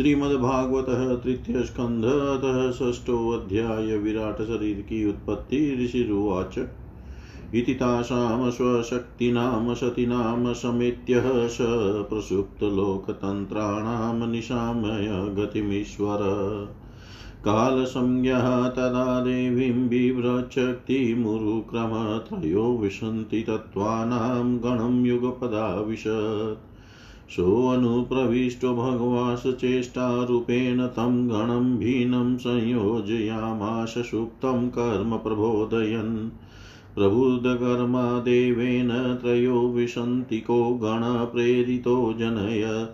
श्रीमद्भागवत तृतीय स्कंध अतः षष्ठोऽध्याय विराट शरीर की उत्पत्ति ऋषिरुवाच इति तासां स्वशक्तीनां सतीनां समेत्य स प्रसुप्तलोकतन्त्राणां निशामय गतिमीश्वर। कालसंज्ञः तदा देवीं बिभ्रच्छक्तिमुरुक्रम त्रयो विशन्ति तत्त्वानां गणं युगपदाविशत्। सोऽनुप्रविष्टो भगवास चेष्टारूपेण तं गणं भीनं संयोजयामाश सुप्तं कर्म प्रबोधयन्। प्रबुद्धकर्मा देवेन त्रयो विशन्तिको गणप्रेरितो जनय,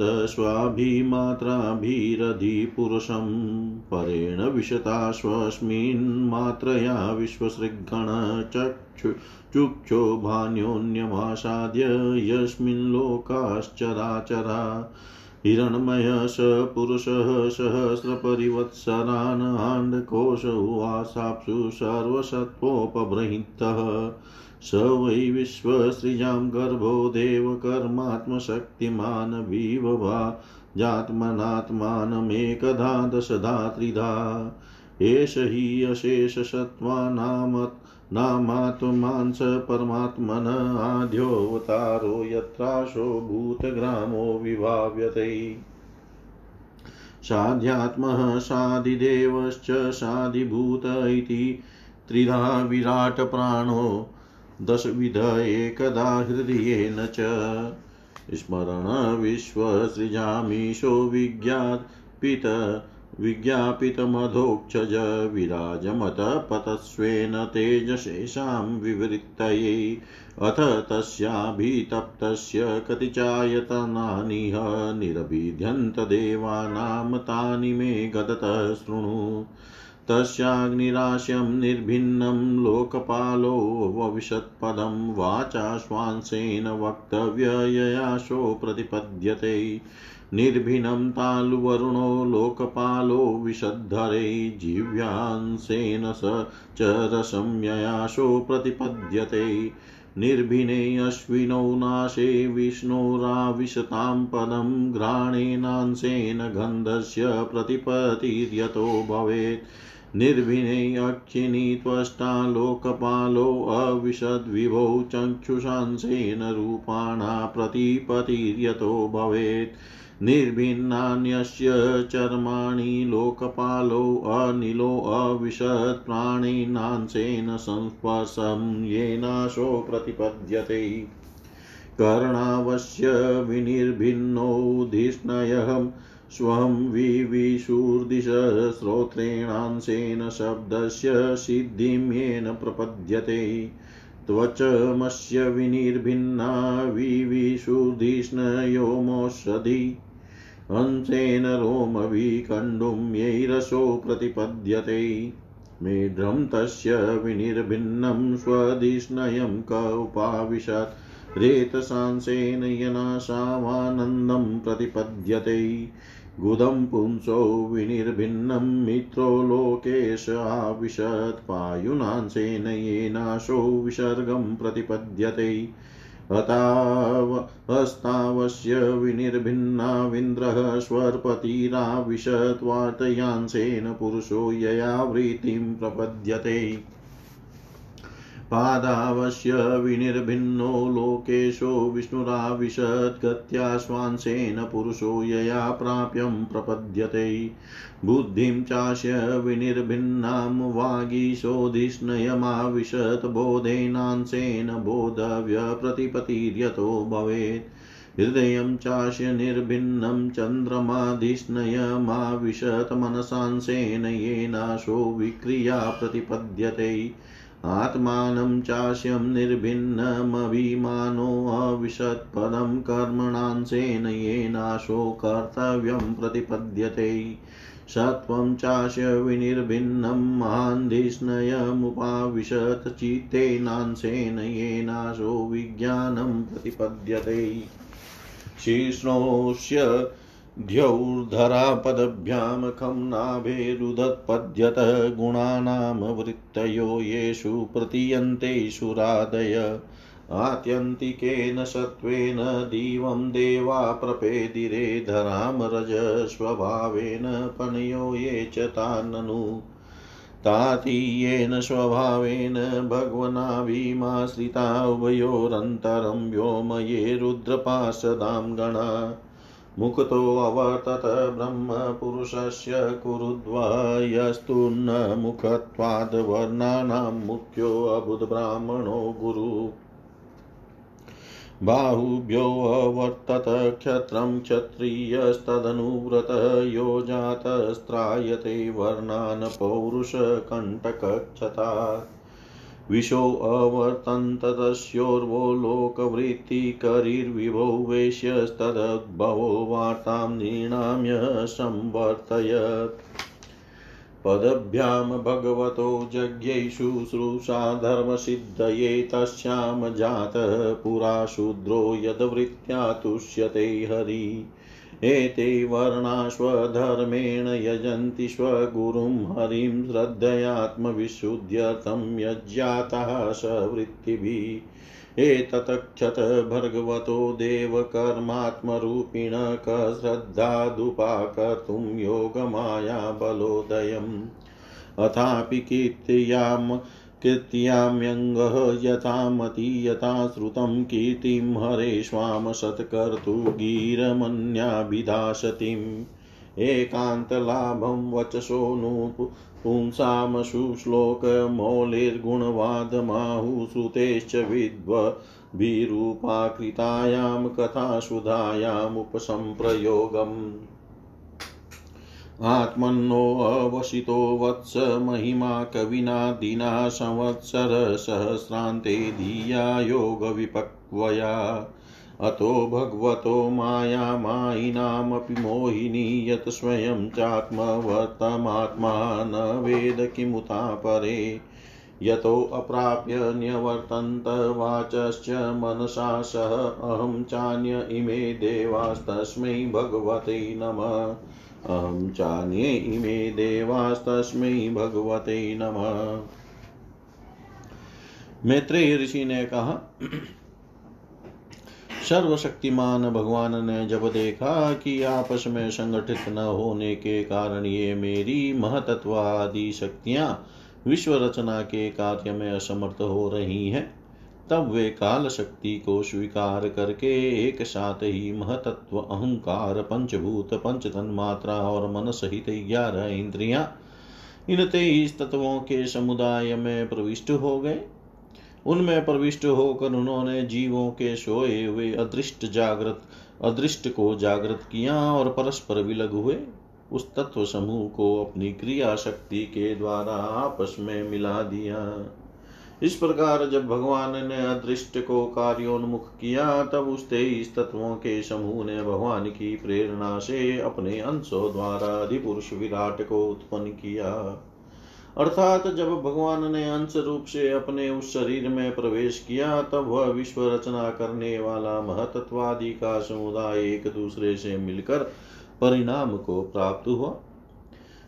तस्वाभिमात्राभिरधिपुरुषं। परेण विशता स्वस्मिन्मात्रया विश्वसृग्गणचक्षु चुक्षोभान्योन्यमासाद्य यस्मिन्लोकाश्चराचरा हिरण्मय स पुरुषः सहस्रपरिवत्सरान् आण्डकोश उवासाप्सु सर्वसत्त्वोपबृंहितः। स वै विश्वसृजां गर्भो देवकर्मात्मशक्तिमान् विभवा जात्मनात्मानमेकधा दशधा त्रिधा। एष हि अशेषसत्त्वानामत् नामात्मांस परमात्मन आद्योऽवतारो यत्राशो भूतग्रामो विभाव्यते। साध्यात्मः साधिदेवश्च साधिभूत इति त्रिधा विराट्प्राणो दशविध एकदा हृदयेन च। स्मरणविश्वसृजामीशो विज्ञापित विज्ञापितमधोक्षज विराजमतपतस्वेन तेजशेषां विवृत्तये। अथ तस्याभितप्तस्य कति चायतनानिह निरभिध्यन्तदेवानां तानि मे गदतः शृणु। तस्याग्निराश्यं निर्भिन्नं लोकपालो वविशत्पदं वाचा श्वांसेन वक्तव्यययाशो प्रतिपद्यते। निर्भिनं तालुवरुणो लोकपालो विशद्धरे जिह्व्यांसेन स च रसंययाशो प्रतिपद्यते। निर्भिने अश्विनौ नाशे विष्णोराविशतां पदं घ्राणेनांसेन गन्धस्य प्रतिपतिर्यतो भवेत्। निर्भिने अक्षिणी त्वष्टा लोकपालो अविशद्विभौ चक्षुषांसेन रूपाणा प्रतिपतिर्यतो भवेत्। निर्भिन्नान्यस्य चर्माणि लोकपालो अनिलो अविशत् प्राणिनांसेन संस्पर्शं येनाशो प्रतिपद्यते। कर्णावश्य विनिर्भिन्नोधिष्णयः स्वं विविशूर्दिश श्रोत्रेणांसेन शब्दस्य सिद्धिं येन प्रपद्यते। त्वचमस्य विनिर्भिन्ना विविशुधिष्णयोमोषधि अंशेन रोमविकण्डुं यैरसो प्रतिपद्यते। मेढ्रं तस्य विनिर्भिन्नं स्वधिष्णयं क उपाविशत्। रेतसांसेन यनाशावानन्दं प्रतिपद्यते। गुदं पुंसो विनिर्भिन्नं मित्रो लोकेश आविशत् पायुनांसेन येनाशो विसर्गं प्रतिपद्यते। हस्तावस्य विनिर्भिन्नाविन्द्रः स्वर्पतिराविशत् पुरुषो यया वृत्तिं प्रपद्यते। पादावश्य विनिर्भिन्नो लोकेशो विष्णुराविशत् गत्या श्वांसेन पुरुषो यया प्राप्यं प्रपद्यते। बुद्धिं चास्य विनिर्भिन्नां वागीशोधिष्णयमाविशत् बोधेनांसेन बोधव्यप्रतिपतिर्यतो भवेत्। हृदयं चास्य निर्भिन्नं चन्द्रमाधिष्णयमाविशत् मनसांसेन येनाशो विक्रिया प्रतिपद्यते। आत्मानं चास्यं निर्भिन्नमभिमानोऽविशत्पदं कर्मणांसेन येनाशो कर्तव्यं प्रतिपद्यते। सत्त्वं चास्य विनिर्भिन्नं महान्धिष्णयमुपाविशत् चित्तेनांसेन येनाशो विज्ञानं प्रतिपद्यते। शीर्ष्णोऽस्य द्यौर्धरापदभ्यां खं नाभेरुदत्पद्यत गुणानां वृत्तयो येषु प्रतीयन्ते सुरादय। आत्यन्तिकेन सत्त्वेन दिवं देवा प्रपेदिरे धरां रजस्वभावेन पनयो ये च तान्ननु। तातीयेन स्वभावेन भगवनाभिमाश्रिता उभयोरन्तरं व्योमये रुद्रपार्षदां गणा मुखतोऽवर्तत ब्रह्मपुरुषस्य कुरुद्वा यस्तुन्नमुखत्वाद्वर्णानां मुख्योऽबुधब्राह्मणो गुरु। बाहुभ्योऽवर्तत क्षत्रं क्षत्रियस्तदनुव्रत यो जातस्त्रायते वर्णान् पौरुषकण्टकक्षता विशोऽवर्तन्ततस्योर्वो लोकवृत्तिकरिर्विभो वेश्यस्तदद्भवो वार्तां निर्णाम्य संवर्तयत् पदभ्यां भगवतो यज्ञै शुश्रूषा धर्मसिद्धये तस्यां जातः पुरा शूद्रो यद्वृत्त्या तुष्यते हरि। एते वर्णाश्वधर्मेण यजन्ति स्वगुरुं हरिं श्रद्धयात्मविशुद्ध्यर्थं यज्ञातः स वृत्तिभिः। एततक्षत भर्गवतो देवकर्मात्मरूपिण कश्रद्धादुपाकर्तुं योगमायाबलोदयम्। अथापि कीर्त्याम् कीर्त्याम्यङ्गः यथामति यथा श्रुतं कीर्तिं हरेष्वाम सत्कर्तु गिरमन्याभिधासतिम्। एकान्तलाभं वचसो नु पुंसामशुश्लोकमौलिर्गुणवादमाहु श्रुतेश्च विद्वभिरूपाकृतायां कथासुधायामुपसम्प्रयोगम् आत्मन्नोऽवसितो वत्स महिमा कविना दिना संवत्सरसहस्रान्ते धिया योगविपक्वया अतो भगवतो मायामायिनामपि मोहिनी यत् स्वयं चात्मवर्तमात्मा न वेद किमुता परे। यतोऽप्राप्य न्यवर्तन्त वाचश्च मनसा सह अहं चान्य इमे देवास्तस्मै भगवते नमः। अहं चान्ये इमे देवास्तस्मै भगवते नमः। मैत्रेय ऋषि ने कहा, सर्वशक्तिमान भगवान ने जब देखा कि आपस में संगठित न होने के कारण ये मेरी महतत्व आदि शक्तियाँ विश्व रचना के कार्य में असमर्थ हो रही हैं तब वे काल शक्ति को स्वीकार करके एक साथ ही महतत्व, अहंकार, पंचभूत पंच मात्रा और मन सहित ग्यारह इंद्रिया इन तेईस तत्वों के समुदाय में प्रविष्ट हो गए। उनमें प्रविष्ट होकर उन्होंने जीवों के सोए हुए अदृष्ट जागृत, अदृष्ट को जागृत किया और परस्पर विलग हुए। उस तत्व समूह को अपनी क्रिया शक्ति के द्वारा आपस में मिला दिया। इस प्रकार जब भगवान ने अदृष्ट को कार्योन्मुख किया, तब उस तेईस तत्वों के समूह ने भगवान की प्रेरणा से अपने अंशों द्वारा अधिपुरुष विराट को उत्पन्न किया। अर्थात जब भगवान ने अंश रूप से अपने उस शरीर में प्रवेश किया, तब वह विश्व रचना करने वाला महतत्वादि का समुदाय एक दूसरे से मिलकर परिणाम को प्राप्त हुआ।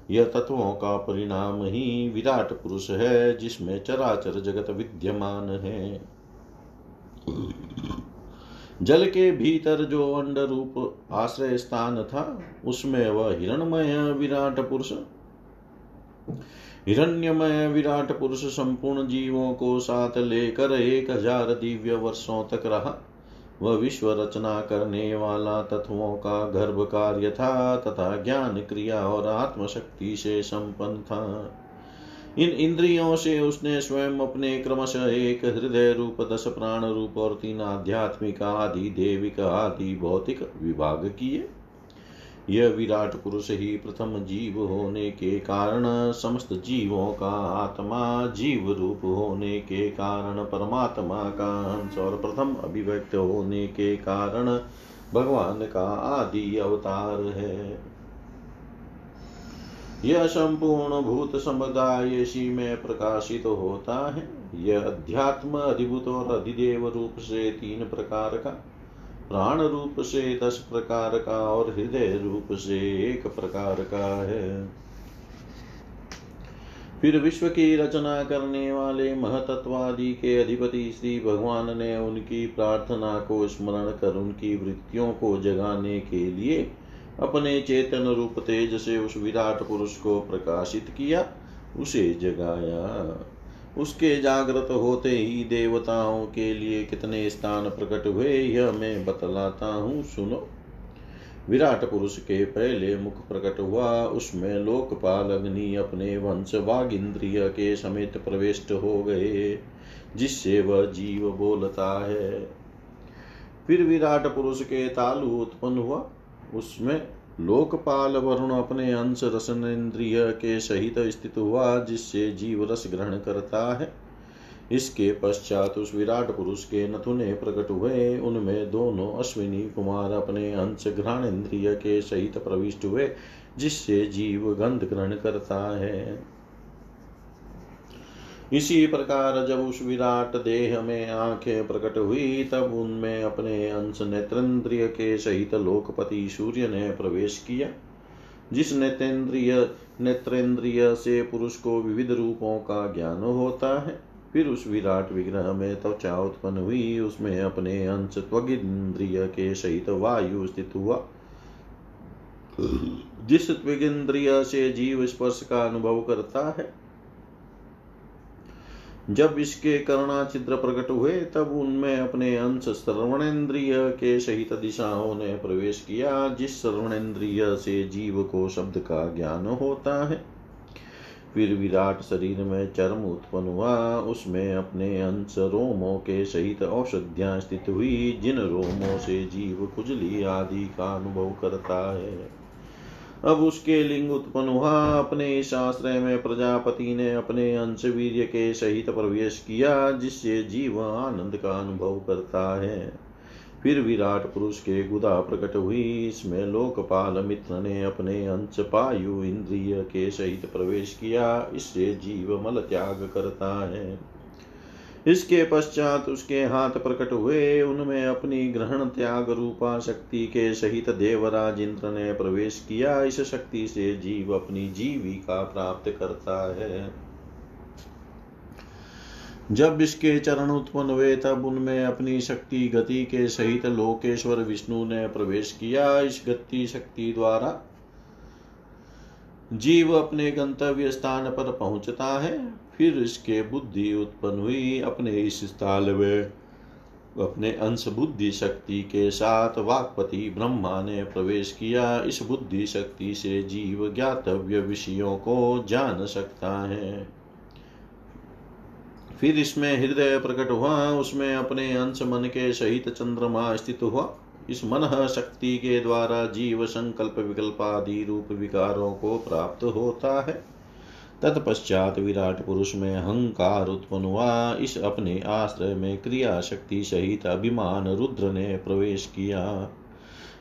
यह तत्वों का परिणाम ही विराट पुरुष है, जिसमें चराचर जगत विद्यमान है। जल के भीतर जो अंड रूप आश्रय स्थान था, उसमें वह हिरणमय विराट पुरुष, हिरण्यमय विराट पुरुष संपूर्ण जीवों को साथ लेकर एक हज़ार दिव्य वर्षों तक रहा। वह विश्व रचना करने वाला तत्वों का गर्भ कार्य था तथा ज्ञान क्रिया और आत्मशक्ति से संपन्न था। इन इंद्रियों से उसने स्वयं अपने क्रमशः एक हृदय रूप दस प्राण रूप और तीन आध्यात्मिक आदि, देविक आदि, भौतिक विभाग किए। यह विराट पुरुष ही प्रथम जीव होने के कारण, समस्त जीवों का आत्मा जीव रूप होने के कारण, परमात्मा का अंश और प्रथम अभिव्यक्त होने के कारण भगवान का आदि अवतार है। यह संपूर्ण भूत समुदाय इसी में प्रकाशित तो होता है। यह अध्यात्म अधिभूत और अधिदेव रूप से तीन प्रकार का प्राण रूप से दस प्रकार का और हृदय रूप से एक प्रकार का है। फिर विश्व की रचना करने वाले महतत्वादि के अधिपति श्री भगवान ने उनकी प्रार्थना को स्मरण कर उनकी वृत्तियों को जगाने के लिए अपने चेतन रूप तेज से उस विराट पुरुष को प्रकाशित किया, उसे जगाया। उसके जागृत होते ही देवताओं के लिए कितने स्थान प्रकट हुए, यह मैं बतलाता हूँ, सुनो। विराट पुरुष के पहले मुख प्रकट हुआ, उसमें लोकपाल अग्नि अपने वंश वाग इंद्रिय के समेत प्रविष्ट हो गए, जिससे वह जीव बोलता है। फिर विराट पुरुष के तालु उत्पन्न हुआ, उसमें लोकपाल वरुण अपने अंश रसन इंद्रिय के सहित स्थित हुआ, जिससे जीव रस ग्रहण करता है। इसके पश्चात उस विराट पुरुष के नथुने प्रकट हुए। उनमें दोनों अश्विनी कुमार अपने अंश घ्राण इंद्रिय के सहित प्रविष्ट हुए, जिससे जीव गंध ग्रहण करता है। इसी प्रकार जब उस विराट देह में आँखें प्रकट हुई, तब उनमें अपने अंश नेत्रेंद्रिय के सहित लोकपति सूर्य ने प्रवेश किया, जिस नेत्रेंद्रिय नेत्रेंद्रिय से पुरुष को विविध रूपों का ज्ञान होता है। फिर उस विराट विग्रह में त्वचा तो उत्पन्न हुई, उसमें अपने अंश त्वगिंद्रिय के सहित वायु स्थित हुआ। जिस त्विगिंद्रिय से जीव स्पर्श का अनुभव करता है जब इसके करुणा चित्र प्रकट हुए, तब उनमें अपने अंश श्रवणेन्द्रिय के सहित दिशाओं ने प्रवेश किया, जिस श्रवणेन्द्रिय से जीव को शब्द का ज्ञान होता है। फिर विराट शरीर में चर्म उत्पन्न हुआ, उसमें अपने अंश रोमों के सहित औषधियाँ स्थित हुई, जिन रोमों से जीव कुजली आदि का अनुभव करता है। अब उसके लिंग उत्पन्न हुआ। अपने इस आश्रय में प्रजापति ने अपने अंश वीर्य के सहित प्रवेश किया, जिससे जीव आनंद का अनुभव करता है। फिर विराट पुरुष के गुदा प्रकट हुई। इसमें लोकपाल मित्र ने अपने अंश पायु इंद्रिय के सहित प्रवेश किया। इससे जीव मल त्याग करता है। इसके पश्चात उसके हाथ प्रकट हुए। उनमें अपनी ग्रहण त्याग रूपा शक्ति के सहित देवराज इंद्र ने प्रवेश किया। इस शक्ति से जीव अपनी जीविका प्राप्त करता है। जब इसके चरण उत्पन्न हुए, तब उनमें अपनी शक्ति गति के सहित लोकेश्वर विष्णु ने प्रवेश किया। इस गति शक्ति द्वारा जीव अपने गंतव्य स्थान पर पहुँचता है, फिर इसके बुद्धि उत्पन्न हुई अपने इस स्थल में। अपने अंश बुद्धि शक्ति के साथ वाकपति ब्रह्मा ने प्रवेश किया। इस बुद्धि शक्ति से जीव ज्ञातव्य विषयों को जान सकता है। फिर इसमें हृदय प्रकट हुआ, उसमें अपने अंश मन के सहित चंद्रमा स्थित हुआ। इस मन शक्ति के द्वारा जीव संकल्प विकल्प आदि रूप विकारों को प्राप्त होता है। तत्पश्चात विराट पुरुष में अहंकार उत्पन्न हुआ। इस अपने आश्रय में क्रिया शक्ति सहित अभिमान रुद्र ने प्रवेश किया।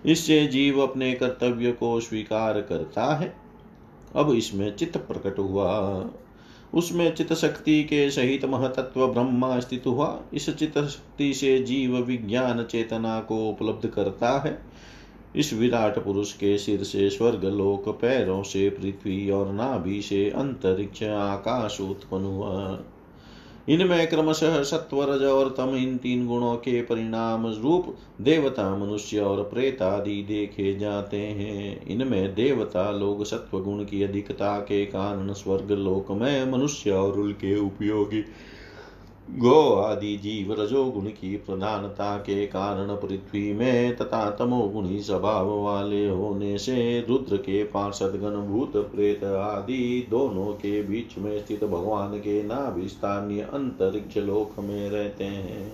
इससे जीव अपने कर्तव्य को स्वीकार करता है। अब इसमें चित्त प्रकट हुआ। उसमें चित्त शक्ति के सहित महतत्व ब्रह्मा स्थित हुआ। इस चित्त शक्ति से जीव विज्ञान चेतना को उपलब्ध करता है। इस विराट पुरुष के सिर से स्वर्ग लोक पैरों से पृथ्वी और नाभि से अंतरिक्ष आकाश उत्पन्न हुआ। इनमें क्रमशः सत्व रज और तम इन तीन गुणों के परिणाम रूप देवता, मनुष्य और प्रेत आदि देखे जाते हैं। इनमें देवता लोग सत्व गुण की अधिकता के कारण स्वर्ग लोक में मनुष्य और उनके उपयोगी गो आदि जीव रजोगुण की प्रधानता के कारण पृथ्वी में तथा तमोगुणी स्वभाव वाले होने से रुद्र के पार्षद गण भूत प्रेत आदि दोनों के बीच में स्थित भगवान के नाभिस्थानीय अंतरिक्ष लोक में रहते हैं।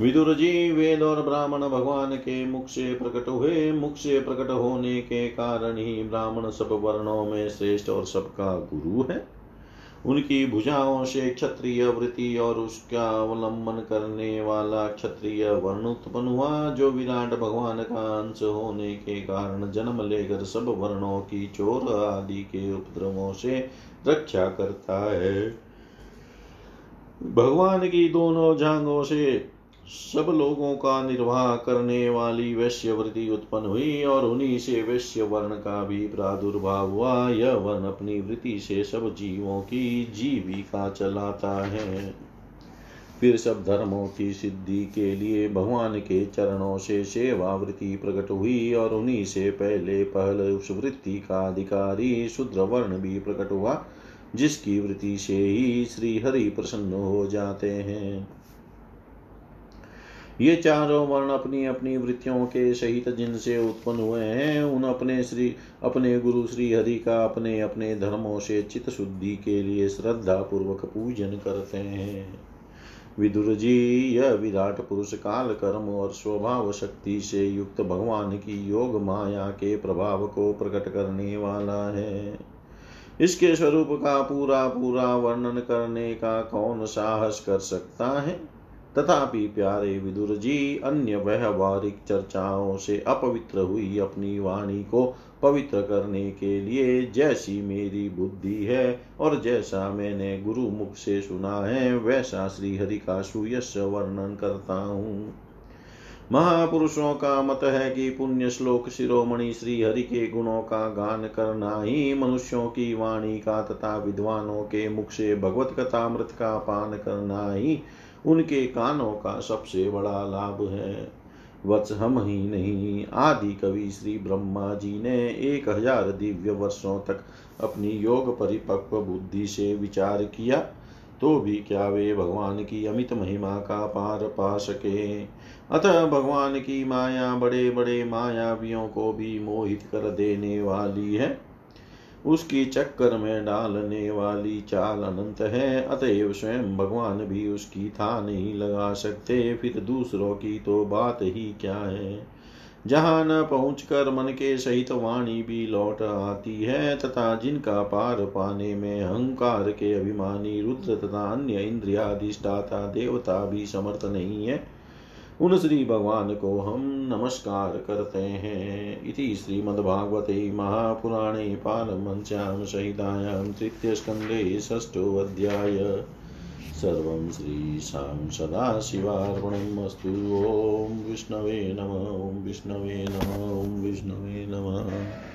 विदुर जी वेद और ब्राह्मण भगवान के मुख से प्रकट हुए। मुख से प्रकट होने के कारण ही ब्राह्मण सब वर्णों में श्रेष्ठ और सबका गुरु है। उनकी भुजाओं से क्षत्रिय वृत्ति और उसका अवलंबन करने वाला क्षत्रिय वर्ण उत्पन्न हुआ, जो विराट भगवान का अंश होने के कारण जन्म लेकर सब वर्णों की चोर आदि के उपद्रवों से रक्षा करता है। भगवान की दोनों जांगों से सब लोगों का निर्वाह करने वाली वैश्यवृत्ति उत्पन्न हुई और उन्हीं से वैश्य वर्ण का भी प्रादुर्भाव हुआ। यह वर्ण अपनी वृत्ति से सब जीवों की जीविका चलाता है। फिर सब धर्मों की सिद्धि के लिए भगवान के चरणों से सेवा वृत्ति प्रकट हुई और उन्हीं से पहले पहले उस वृत्ति का अधिकारी शुद्र वर्ण भी प्रकट हुआ, जिसकी वृत्ति से ही श्री हरि प्रसन्न हो जाते हैं। ये चारों वर्ण अपनी अपनी वृत्तियों के सहित जिनसे उत्पन्न हुए हैं, उन अपने श्री, अपने गुरु श्री हरि का अपने अपने धर्मों से चित शुद्धि के लिए श्रद्धा पूर्वक पूजन करते हैं। विदुर जी, यह विराट पुरुष काल कर्म और स्वभाव शक्ति से युक्त भगवान की योग माया के प्रभाव को प्रकट करने वाला है। इसके स्वरूप का पूरा पूरा वर्णन करने का कौन साहस कर सकता है? तथापि प्यारे विदुर जी, अन्य व्यवहारिक चर्चाओं से अपवित्र हुई अपनी वाणी को पवित्र करने के लिए जैसी मेरी बुद्धि है और जैसा मैंने गुरु मुख से सुना है, वैसा श्री हरि का सुयश वर्णन करता हूँ। महापुरुषों का मत है कि पुण्य श्लोक शिरोमणि श्री हरि के गुणों का गान करना ही मनुष्यों की वाणी का तथा विद्वानों के मुख से भगवत कथामृत का पान करना ही उनके कानों का सबसे बड़ा लाभ है। वत्स हम ही नहीं। आदि कवि श्री ब्रह्मा जी ने एक हज़ार दिव्य वर्षों तक अपनी योग परिपक्व बुद्धि से विचार किया तो भी क्या वे भगवान की अमित महिमा का पार पा सके? अतः भगवान की माया बड़े बड़े मायावियों को भी मोहित कर देने वाली है। उसकी चक्कर में डालने वाली चाल अनंत है, अतएव स्वयं भगवान भी उसकी था नहीं लगा सकते। फिर दूसरों की तो बात ही क्या है? जहाँ न पहुँच कर मन के सहित वाणी भी लौट आती है, तथा जिनका पार पाने में अहंकार के अभिमानी रुद्र तथा अन्य इंद्रियाधिष्ठाता देवता भी समर्थ नहीं है उन श्री भगवान को हम नमस्कार करते हैं। इति श्रीमद्भागवते महापुराणे पारमञ्चां संहितायां तृतीयस्कन्धे षष्ठोऽध्याय। सर्वं श्रीशां सदाशिवार्पणम् अस्तु ॐ विष्णवे नम, ॐ विष्णवे नम, ॐ विष्णवे नमः।